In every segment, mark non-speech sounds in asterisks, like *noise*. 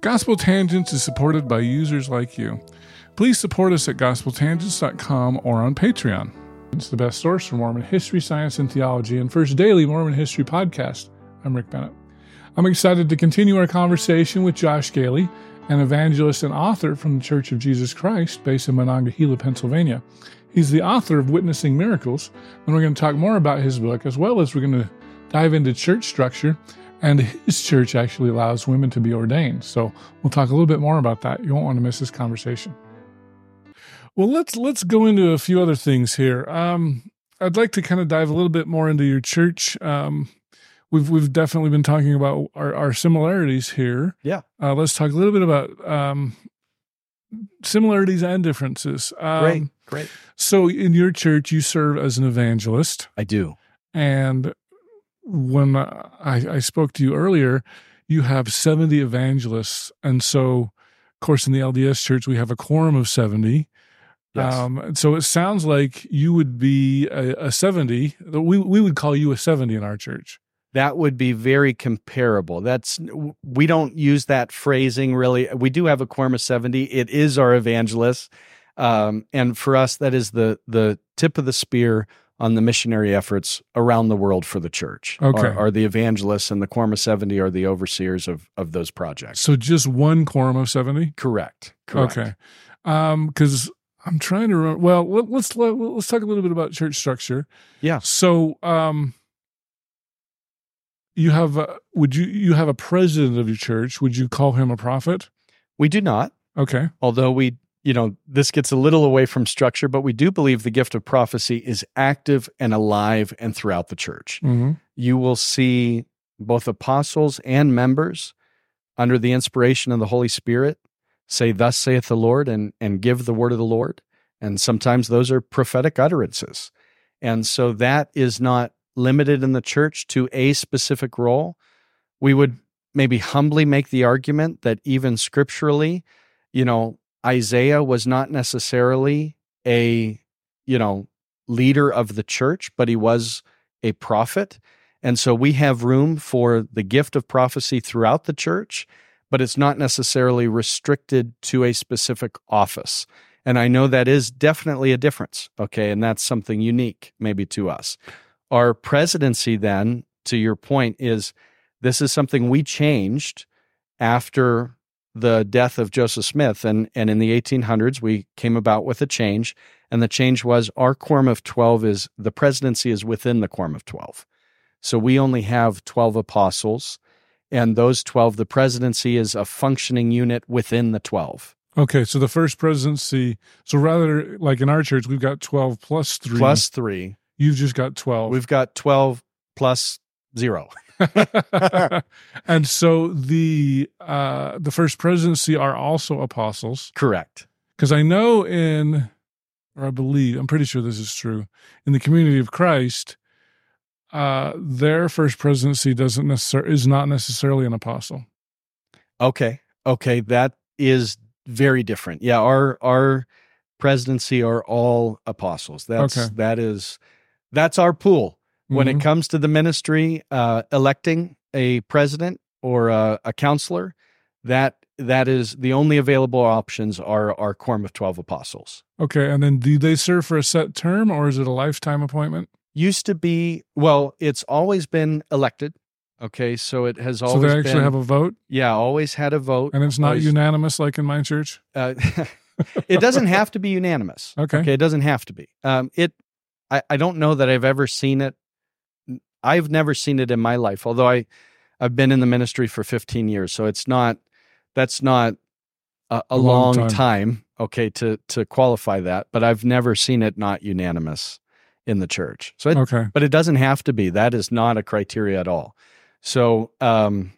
Gospel Tangents is supported by users like you. Please support us at gospeltangents.com or on Patreon. It's the best source for Mormon history, science, and theology, and first daily Mormon history podcast. I'm Rick Bennett. I'm excited to continue our conversation with Josh Gehly, an evangelist and author from the Church of Jesus Christ based in Monongahela, Pennsylvania. He's the author of Witnessing Miracles, and we're going to talk more about his book as well as we're going to dive into church structure and his church actually allows women to be ordained. So we'll talk a little bit more about that. You won't want to miss this conversation. Well, let's let's go into a few other things here. Um, I'd like to kind of dive a little bit more into your church. Um, we've we've definitely been talking about our, our similarities here. Yeah. Uh, let's talk a little bit about um, similarities and differences. Um, Great. Great. So, in your church, you serve as an evangelist, I do. and when I, I spoke to you earlier, you have 70 evangelists. And so, of course, in the LDS church, we have a quorum of 70. Yes. Um, so it sounds like you would be a, a 70. We, we would call you a 70 in our church. that would be very comparable. That's we don't use that phrasing really. We do have a quorum of seventy. It is our evangelists, um, and for us, that is the the tip of the spear on the missionary efforts around the world for the church. Okay. are, are the evangelists and the quorum of seventy are the overseers of of those projects. So just one quorum of 70? Correct. Correct. Okay. Um, cause I'm trying to remember. Well, let, let's, let, let's talk a little bit about church structure. Yeah. So, um, you have, a, would you, you have a president of your church. Would you call him a prophet? We do not. Okay. although we you know this gets a little away from structure but we do believe the gift of prophecy is active and alive and throughout the church. Mm-hmm. you will see both apostles and members under the inspiration of the holy spirit say thus saith the lord and and give the word of the lord. And sometimes those are prophetic utterances. And so that is not limited in the church to a specific role. We would maybe humbly make the argument that even scripturally you know Isaiah was not necessarily a, you know, leader of the church, but he was a prophet. And so we have room for the gift of prophecy throughout the church, but it's not necessarily restricted to a specific office. And I know that is definitely a difference. Okay. And that's something unique maybe to us. Our presidency, then, to your point, is this is something we changed after the death of Joseph Smith. And, and in the 1800s, we came about with a change. And the change was our quorum of 12 is the presidency is within the quorum of 12. So we only have 12 apostles. And those 12, the presidency is a functioning unit within the 12. Okay. So the first presidency, so rather like in our church, we've got 12 plus three. Plus three. You've just got 12. We've got 12 plus zero. *laughs* and so the uh the first presidency are also apostles Correct. because i know in or i believe i'm pretty sure this is true in the community of christ uh their first presidency doesn't necessarily is not necessarily an apostle Okay. Okay. That is very different. Yeah. Our, our presidency are all apostles. That's, Okay. that is, that's our pool. When Mhm. it comes to the ministry, uh, electing a president or a, a counselor, that, that is the only available options are our quorum of 12 apostles. okay and then do they serve for a set term or is it a lifetime appointment Used to be, well, it's always been elected. Okay. So it has always so they actually been, have a vote yeah, always had a vote. and it's not Always- unanimous like in my church Uh, *laughs* it doesn't have to be unanimous. *laughs* Okay. Okay. It doesn't have to be. Um, it. I, I don't know that I've ever seen it. I've never seen it in my life. Although I, I've been in the ministry for 15 years, so it's not. That's not a, a, A long long, time. time. Okay, to to qualify that, but I've never seen it not unanimous in the church. So, it, okay but it doesn't have to be. That is not a criteria at all. So, um,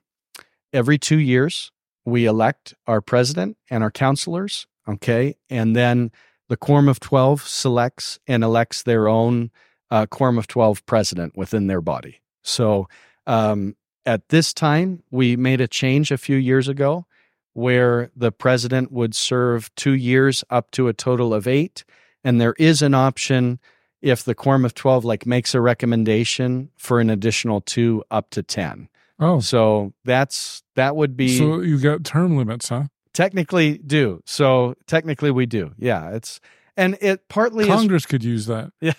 every two years, we elect our president and our counselors. Okay. And then the Quorum of 12 selects and elects their own uh, Quorum of 12 president within their body. So um, at this time, we made a change a few years ago where the president would serve two years up to a total of eight. And there is an option if the quorum of 12 like makes a recommendation for an additional two up to 10. Oh, So that's that would be so you got term limits, huh? technically do. So technically we do. Yeah, it's and it partly Congress could use that. *laughs* yeah.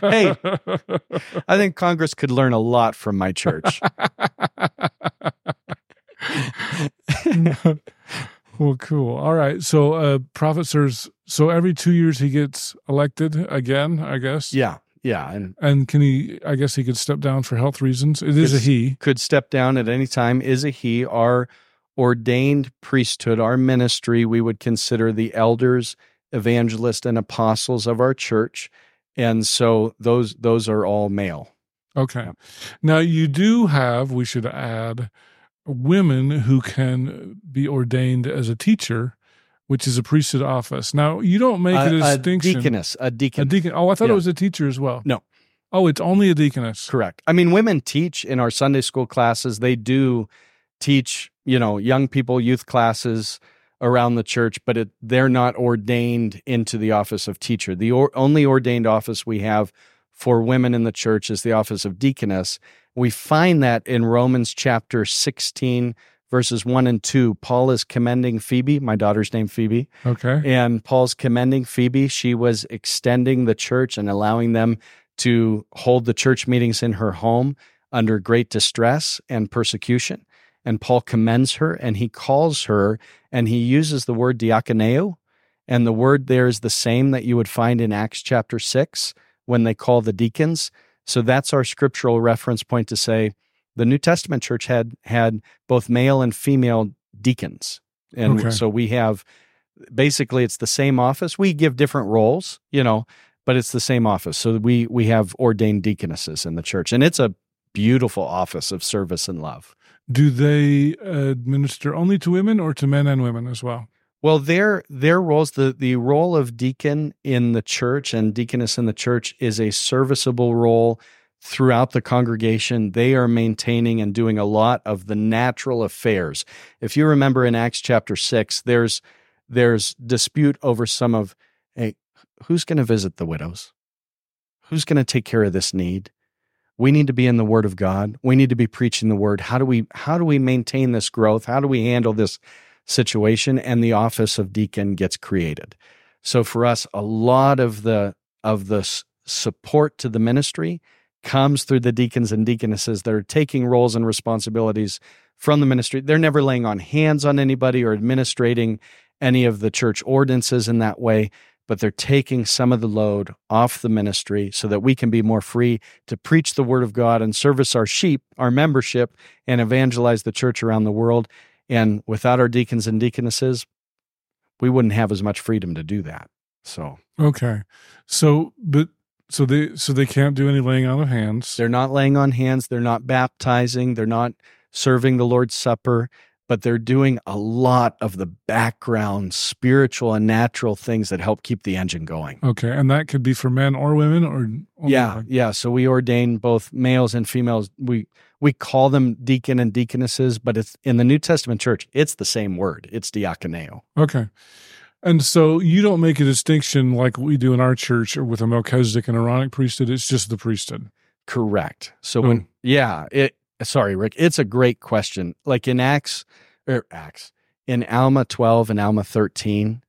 hey, I think Congress could learn a lot from my church. *laughs* well, cool. All right. So, uh, prophet serves. So every two years he gets elected again, I guess. yeah. Yeah, and And can he? I guess he could step down for health reasons. It is a he. could step down at any time is a he. Our ordained priesthood, our ministry, we would consider the elders, evangelists, and apostles of our church. And so those those are all male. Okay. Now you do have. We should add women who can be ordained as a teacher, which is a priesthood office. Now you don't make a, a, a distinction. deaconess, a deacon. A deacon. deacon. Oh, I thought Yeah. it was a teacher as well. No. Oh, it's only a deaconess. Correct. I mean, women teach in our Sunday school classes. They do teach, you know, young people, youth classes around the church, but it, they're not ordained into the office of teacher. The or, only ordained office we have for women in the church is the office of deaconess. We find that in Romans chapter 16, verses 1 and 2. Paul is commending Phoebe, my daughter's name Phoebe, Okay. and Paul's commending Phoebe. She was extending the church and allowing them to hold the church meetings in her home under great distress and persecution. And Paul commends her and he calls her and he uses the word diakoneo. And the word there is the same that you would find in Acts chapter 6 when they call the deacons. So that's our scriptural reference point to say the New Testament church had had both male and female deacons. And Okay. so we have basically it's the same office. We give different roles, you know, but it's the same office. So we we have ordained deaconesses in the church, and it's a beautiful office of service and love. Do they administer only to women or to men and women as well? Well, their their roles the the role of deacon in the church and deaconess in the church is a serviceable role throughout the congregation. They are maintaining and doing a lot of the natural affairs. If you remember in Acts chapter 6, there's there's dispute over some of hey, who's going to visit the widows? Who's going to take care of this need? We need to be in the word of God. We need to be preaching the word. How do we how do we maintain this growth? How do we handle this situation and the office of deacon gets created. So for us a lot of the of the support to the ministry comes through the deacons and deaconesses that are taking roles and responsibilities from the ministry. They're never laying on hands on anybody or administrating any of the church ordinances in that way, but they're taking some of the load off the ministry so that we can be more free to preach the word of God and service our sheep, our membership, and evangelize the church around the world. And without our deacons and deaconesses, we wouldn't have as much freedom to do that. So Okay. So, but so they so they can't do any laying on of hands. they're not laying on hands, they're not baptizing, they're not serving the Lord's Supper, but they're doing a lot of the background spiritual and natural things that help keep the engine going. Okay, and that could be for men or women or Yeah, yeah. So we ordain both males and females. We we call them deacon and deaconesses, but it's in the New Testament church. It's the same word. It's diakoneo. Okay. And so you don't make a distinction like we do in our church or with a Melchizedek and Aaronic priesthood. It's just the priesthood. Correct. So when Hmm. yeah, it sorry, Rick, it's a great question. Like in Acts or Acts in Alma 12 and Alma 13,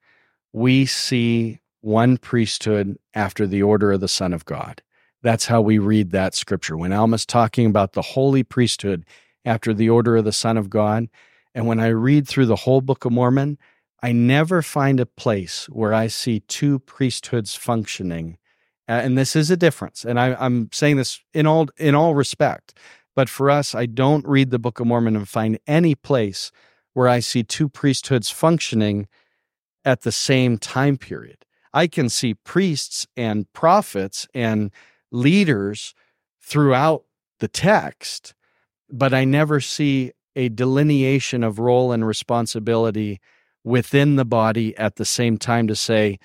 we see one priesthood after the order of the Son of God. That's how we read that scripture. When Alma's talking about the holy priesthood after the order of the Son of God, and when I read through the whole Book of Mormon, I never find a place where I see two priesthoods functioning and this is a difference. And I, I'm saying this in all in all respect. But for us, I don't read the Book of Mormon and find any place where I see two priesthoods functioning at the same time period. I can see priests and prophets and leaders throughout the text, but I never see a delineation of role and responsibility within the body at the same time to say,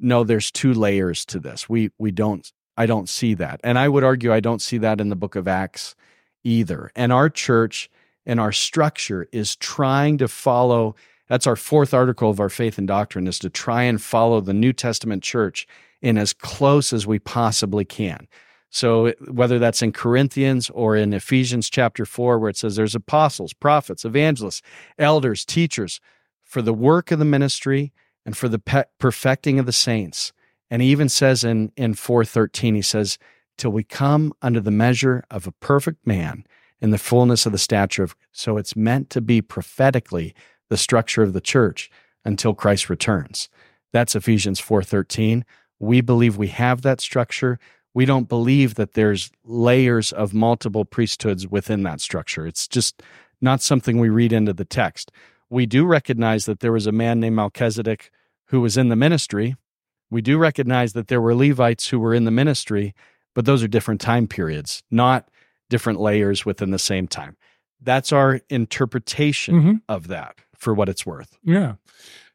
no, there's two layers to this. We we don't I don't see that. And I would argue I don't see that in the book of Acts either. And our church and our structure is trying to follow that's our fourth article of our faith and doctrine is to try and follow the New Testament church in as close as we possibly can. So whether that's in Corinthians or in Ephesians chapter 4 where it says there's apostles, prophets, evangelists, elders, teachers for the work of the ministry and for the perfecting of the saints. And he even says in in 413 he says till we come under the measure of a perfect man in the fullness of the stature of so it's meant to be prophetically the structure of the church until Christ returns. That's Ephesians 4:13. We believe we have that structure. We don't believe that there's layers of multiple priesthoods within that structure. It's just not something we read into the text. We do recognize that there was a man named Melchizedek who was in the ministry. We do recognize that there were Levites who were in the ministry, but those are different time periods, not different layers within the same time. That's our interpretation Mm-hmm. of that for what it's worth. Yeah.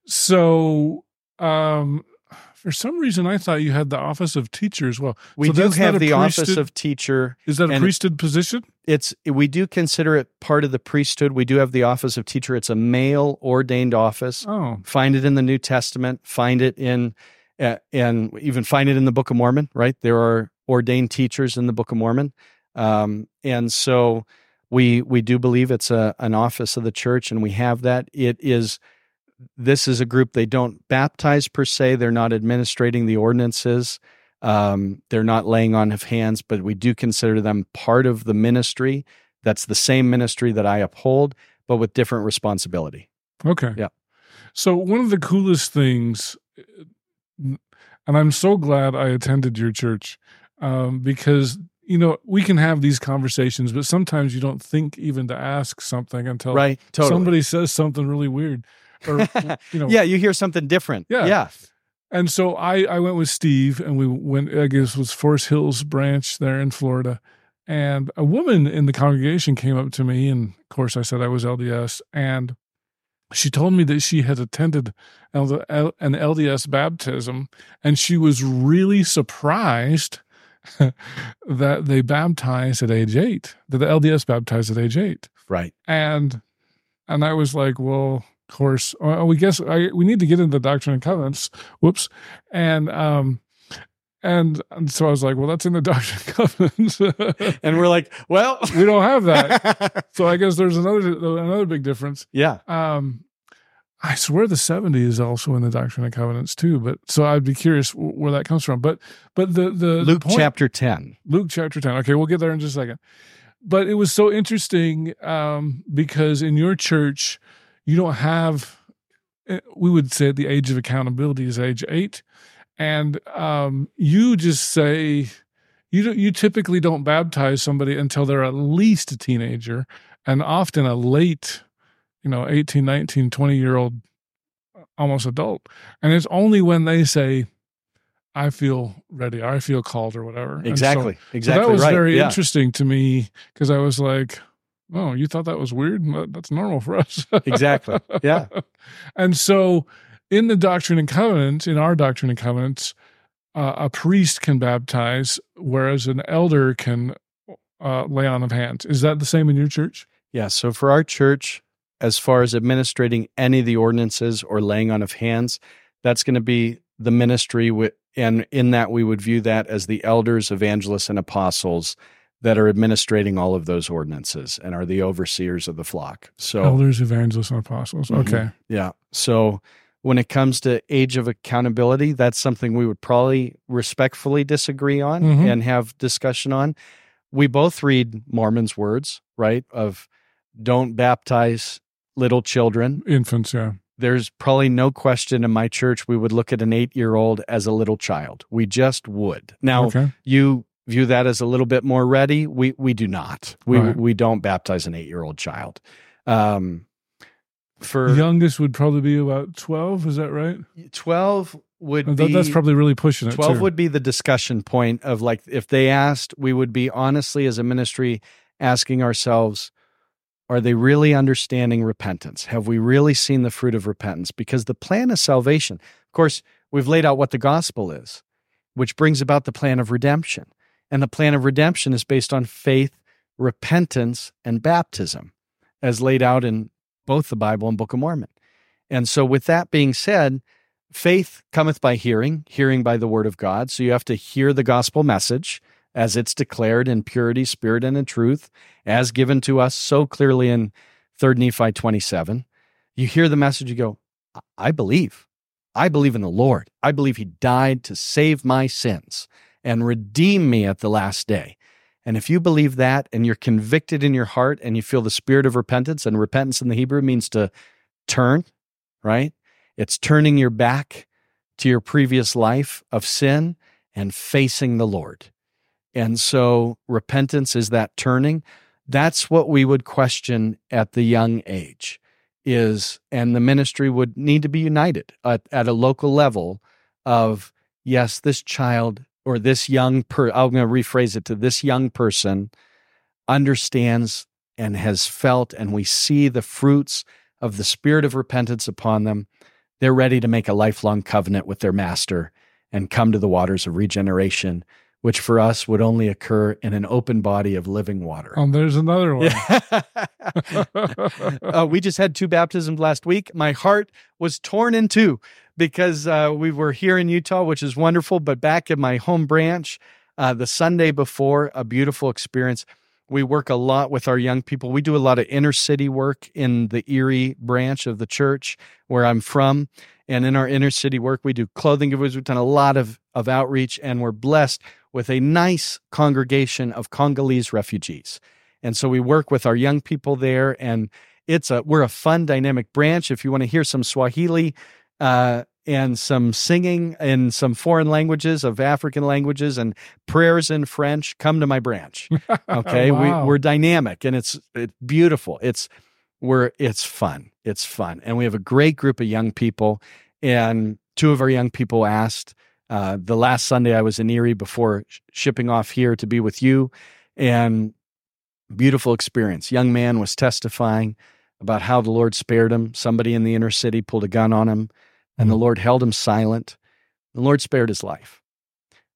So, um, for some reason, I thought you had the office of teacher as well. We So do have the office of teacher. Is that a priesthood position? It's we do consider it part of the priesthood. We do have the office of teacher. It's a male ordained office. Oh, Find it in the New Testament. Find it in, uh, and even find it in the Book of Mormon. Right, there are ordained teachers in the Book of Mormon, um, and so we we do believe it's a an office of the church, and we have that. It is. This is a group they don't baptize per se. They're not administrating the ordinances. Um, they're not laying on of hands, but we do consider them part of the ministry. That's the same ministry that I uphold, but with different responsibility. okay. Yeah. So, one of the coolest things, and I'm so glad I attended your church um, because, you know, we can have these conversations, but sometimes you don't think even to ask something until Right? Totally. somebody says something really weird. Or, *laughs* you know, yeah, you hear something different. Yeah. Yeah. And so I, I went with Steve and we went, I guess it was Forest Hills branch there in Florida. And a woman in the congregation came up to me. And of course, I said I was LDS. And she told me that she had attended an LDS baptism and she was really surprised *laughs* that they baptized at age eight, that the LDS baptized at age eight Right. and and I was like, well, of course, uh, we guess I, we need to get into the Doctrine and Covenants. Whoops, and um, and, and so I was like, well, that's in the *laughs* Doctrine and Covenants. *laughs* And we're like, well, we don't have that, so I guess there's another another big difference. yeah. Um, I swear the 70 is also in the Doctrine and Covenants too, but so I'd be curious where that comes from. But but the the the Luke point- chapter 10. Luke chapter 10. Okay, we'll get there in just a second. But it was so interesting um, because in your church, you don't have, eh, we would say the age of accountability is age eight. And um, you just say, you, don't- you typically don't baptize somebody until they're at least a teenager and often a late, you know, 18, 19, 20 year old, almost adult. And it's only when they say, I feel ready, I feel called, or whatever. And so- Exactly. so exactly that was right. very yeah. interesting to me because I was like, "Oh, you thought that was weird? That's normal for us." Exactly. Yeah. *laughs* and so, in the Doctrine and Covenants, in our Doctrine and Covenants, uh, a priest can baptize, whereas an elder can uh, lay on of hands. Is that the same in your church? Yeah. So for our church, as far as administrating any of the ordinances or laying on of hands, that's going to be the ministry. And in that, we would view that as the elders, evangelists, and apostles that are administrating all of those ordinances and are the overseers of the flock. So Elders, evangelists, and apostles. Mhm. Okay. Yeah. So when it comes to age of accountability, that's something we would probably respectfully disagree on Mhm. and have discussion on. We both read Mormon's words, right? Of don't baptize little children. Infants. Yeah. There's probably no question in my church we would look at an eight year old as a little child. We just would. Now, okay. you view that as a little bit more ready. We we do not. We Right. we don't baptize an eight year old child. Um, for The youngest would probably be about twelve. Is that right? 12 would be that's probably really pushing it. 12 too. would be the discussion point of like if they asked we would be honestly as a ministry asking ourselves Are they really understanding repentance? Have we really seen the fruit of repentance? Because the plan of salvation, of course, we've laid out what the gospel is, which brings about the plan of redemption. And the plan of redemption is based on faith, repentance, and baptism, as laid out in both the Bible and Book of Mormon. And so, with that being said, faith cometh by hearing, hearing by the word of God. So, you have to hear the gospel message as it's declared in purity, spirit, and in truth, as given to us so clearly in 3rd Nephi 27. You hear the message, you go, I believe. I believe in the Lord. I believe he died to save my sins and redeem me at the last day. And if you believe that and you're convicted in your heart and you feel the spirit of repentance, and repentance in the Hebrew means to turn, right? It's turning your back to your previous life of sin and facing the Lord. And so repentance is that turning. That's what we would question at the young age is, and the ministry would need to be united at, at a local level of, yes, this child or this young per I'm going to rephrase it to this young person understands and has felt and we see the fruits of the spirit of repentance upon them they're ready to make a lifelong covenant with their master and come to the waters of regeneration which for us would only occur in an open body of living water. Oh, there's another one. *laughs* uh, we just had two baptisms last week. My heart was torn in two because uh, we were here in Utah, which is wonderful, but back in my home branch, uh, the Sunday before, a beautiful experience. We work a lot with our young people. We do a lot of inner city work in the Erie branch of the church where I'm from. And in our inner city work, we do clothing giveaways. We've done a lot of, of outreach, and we're blessed with a nice congregation of Congolese refugees. And so we work with our young people there, and it's a we're a fun, dynamic branch. If you want to hear some Swahili uh, and some singing in some foreign languages of African languages and prayers in French, come to my branch. *laughs* Okay, wow. we, we're dynamic and it's it's beautiful. It's we're it's fun. It's fun, and we have a great group of young people. And two of our young people asked uh, the last Sunday I was in Erie before sh- shipping off here to be with you, and beautiful experience. Young man was testifying about how the Lord spared him. Somebody in the inner city pulled a gun on him, and the mm-hmm. Lord held him silent. The Lord spared his life,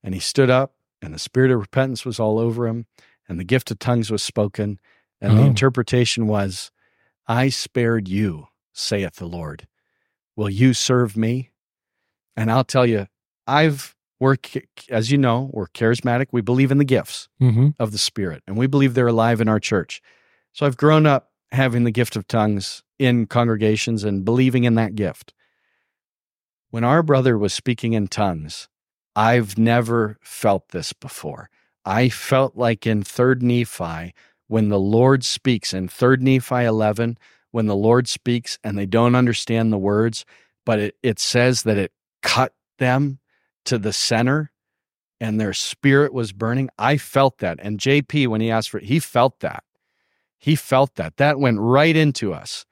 and he stood up, and the spirit of repentance was all over him, and the gift of tongues was spoken, and oh. the interpretation was, "I spared you," saith the Lord. Will you serve me? And I'll tell you, I've we're as you know we're charismatic. We believe in the gifts mm-hmm. of the Spirit, and we believe they're alive in our church. So I've grown up having the gift of tongues in congregations and believing in that gift. When our brother was speaking in tongues, I've never felt this before. I felt like in 3rd Nephi, when the Lord speaks in 3rd Nephi 11, when the Lord speaks and they don't understand the words, but it, it says that it cut them to the center and their spirit was burning. I felt that. And JP, when he asked for it, he felt that. He felt that. That went right into us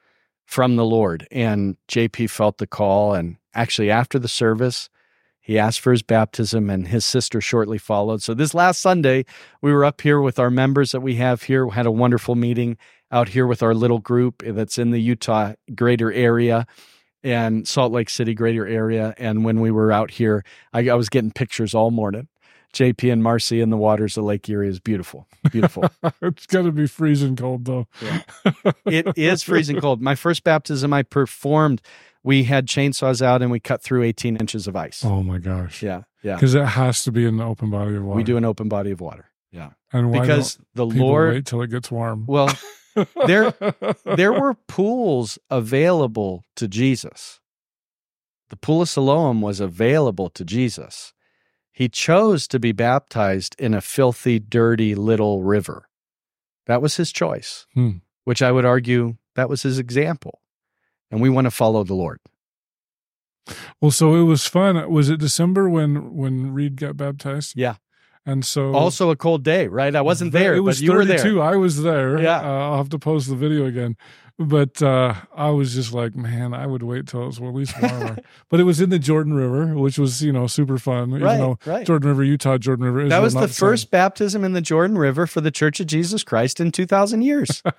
from the Lord. And JP felt the call. And actually, after the service, he asked for his baptism, and his sister shortly followed. So, this last Sunday, we were up here with our members that we have here, we had a wonderful meeting out here with our little group that's in the Utah greater area and Salt Lake City greater area. And when we were out here, I, I was getting pictures all morning. JP and Marcy in the waters of Lake Erie is beautiful. Beautiful. *laughs* it's going to be freezing cold though. Yeah. it is freezing cold. My first baptism I performed, we had chainsaws out and we cut through 18 inches of ice. Oh my gosh. Yeah. Yeah. Because it has to be an open body of water. We do an open body of water. Yeah. And because the Lord wait till it gets warm. Well, *laughs* there there were pools available to Jesus. The pool of Siloam was available to Jesus. He chose to be baptized in a filthy, dirty little river. That was his choice, hmm. which I would argue that was his example. And we want to follow the Lord. Well, so it was fun. Was it December when when Reed got baptized? Yeah. And so also a cold day, right? I wasn't there. It was but you were there. I was there. Yeah. Uh, I'll have to post the video again. but uh, I was just like, man, I would wait till it was at least warmer. *laughs* but it was in the Jordan River, which was you know super fun. Right, even right. Jordan River, Utah, Jordan River. That was the same. first baptism in the Jordan River for the Church of Jesus Christ in 2,000 years. *laughs*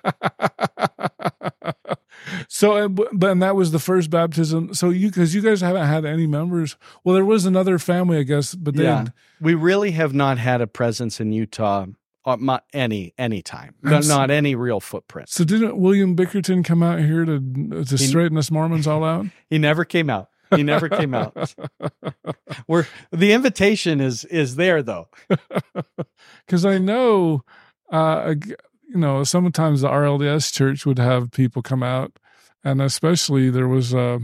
so, uh, but and that was the first baptism. So you, because you guys haven't had any members. Well, there was another family, I guess, but they. yeah. We really have not had a presence in Utah uh, any any time. No, I'm not any real footprint. So didn't William Bickerton come out here to to straighten us Mormons all out? *laughs* He never came out. He never came out. *laughs* We're the invitation is is there though. *laughs* Because I know, uh, you know, sometimes the RLDS church would have people come out, and especially there was a,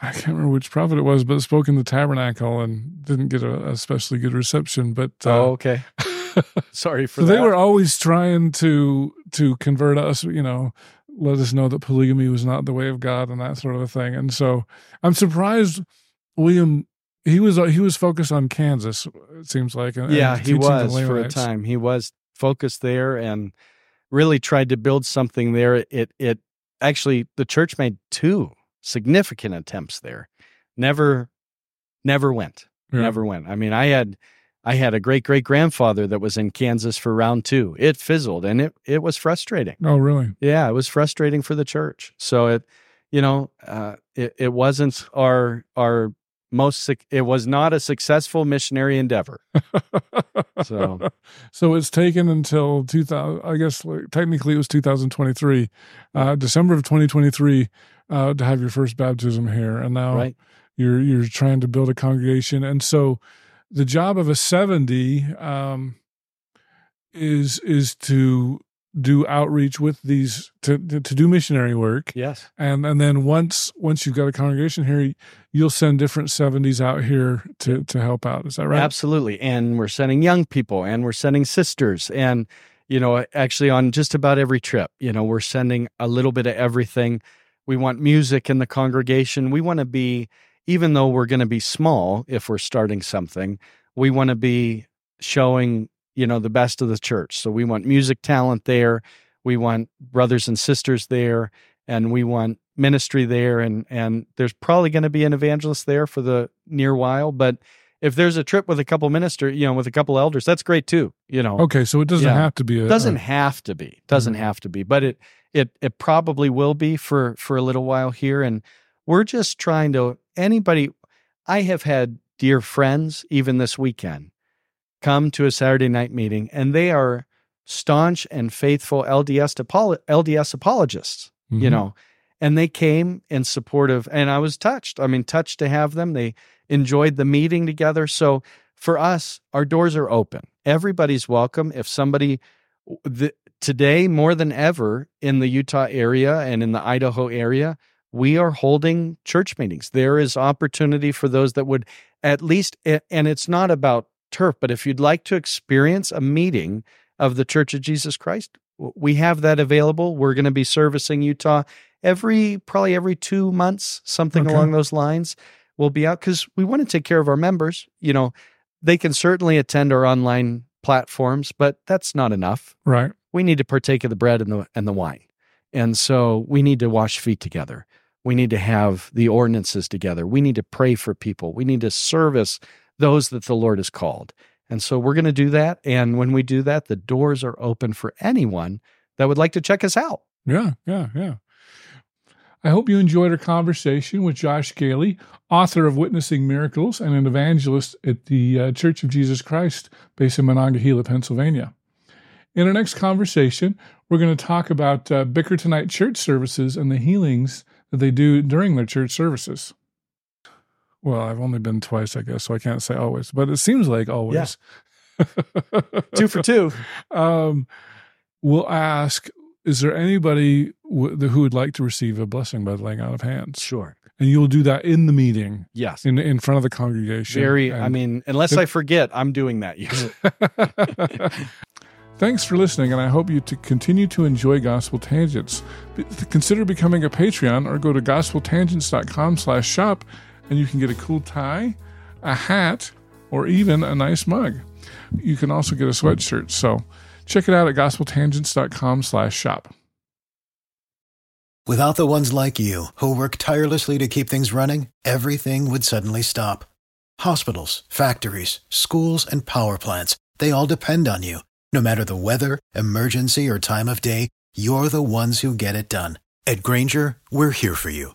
I can't remember which prophet it was, but spoke in the tabernacle and didn't get a, especially good reception. But uh, oh, okay. *laughs* Sorry for so that. they were always trying to to convert us, you know, let us know that polygamy was not the way of God and that sort of a thing. And so I'm surprised William he was he was focused on Kansas. It seems like and- yeah, and he was for a time. He was focused there and really tried to build something there. It it actually the church made two significant attempts there. Never never went. Yeah. Never went. I mean, I had I had a great great grandfather that was in Kansas for round 2. It fizzled and it it was frustrating. Oh, really? Yeah, it was frustrating for the church. So it, you know, uh, it it wasn't our our most. suc- It was not a successful missionary endeavor. *laughs* So- so it's taken until 2000 i guess like, technically it was 2023 uh december of 2023 uh to have your first baptism here and now Right. you're you're trying to build a congregation and so the job of a 70 um is is to do outreach with these to to, to do missionary work Yes. and and then once once you've got a congregation here you'll send different 70s out here to to help out is that right Absolutely. And we're sending young people and we're sending sisters. And, you know, actually on just about every trip, you know, we're sending a little bit of everything. We want music in the congregation. We want to be, even though we're going to be small if we're starting something, we want to be showing, you know, the best of the church. So we want music talent there. We want brothers and sisters there. And we want ministry there. And, and there's probably going to be an evangelist there for the near while. But if there's a trip with a couple minister, you know, with a couple elders, that's great too. You know, okay so it doesn't Yeah. have to be a it doesn't a- have to be, doesn't Mhm. have to be, but it it it probably will be for for a little while here. And we're just trying to anybody. I have had dear friends even this weekend come to a Saturday night meeting, and they are staunch and faithful LDS apolo- LDS apologists you Mhm. know? And they came in support of and i was touched. I mean touched to have them. They enjoyed the meeting together. So for us our doors are open. Everybody's welcome. If somebody the, today more than ever in the utah area and in the idaho area we are holding church meetings. There is opportunity for those that would at least and it's not about turf but if you'd like to experience a meeting of the church of jesus christ we have that available. We're going to be servicing Utah every probably every two months, something Okay. along those lines. We'll be out because we want to take care of our members. You know, they can certainly attend our online platforms, but that's not enough. right We need to partake of the bread and the and the wine, and so we need to wash feet together. We need to have the ordinances together. We need to pray for people. We need to service those that the Lord has called. And so we're going to do that. And when we do that, the doors are open for anyone that would like to check us out. Yeah, yeah, yeah. I hope you enjoyed our conversation with Josh Gehly, author of Witnessing Miracles and an evangelist at the uh, Church of Jesus Christ based in Monongahela, Pennsylvania. In our next conversation, we're going to talk about uh, Bickertonite church services and the healings that they do during their church services. Well, I've only been twice, I guess, so I can't say always, but it seems like always. Two for two. *laughs* um, we'll ask is there anybody w- who would like to receive a blessing by the laying out of hands Sure. and you'll do that in the meeting Yes. in in front of the congregation Very, I mean, unless I forget, I'm doing that usually. *laughs* Thanks for listening, and I hope you to continue to enjoy Gospel Tangents. Consider becoming a Patreon or go to gospeltangents.com slash shop, and you can get a cool tie, a hat, or even a nice mug. You can also get a sweatshirt. So check it out at gospeltangents.com slash shop. Without the ones like you, who work tirelessly to keep things running, everything would suddenly stop. Hospitals, factories, schools, and power plants, they all depend on you. No matter the weather, emergency, or time of day, you're the ones who get it done. At Grainger, we're here for you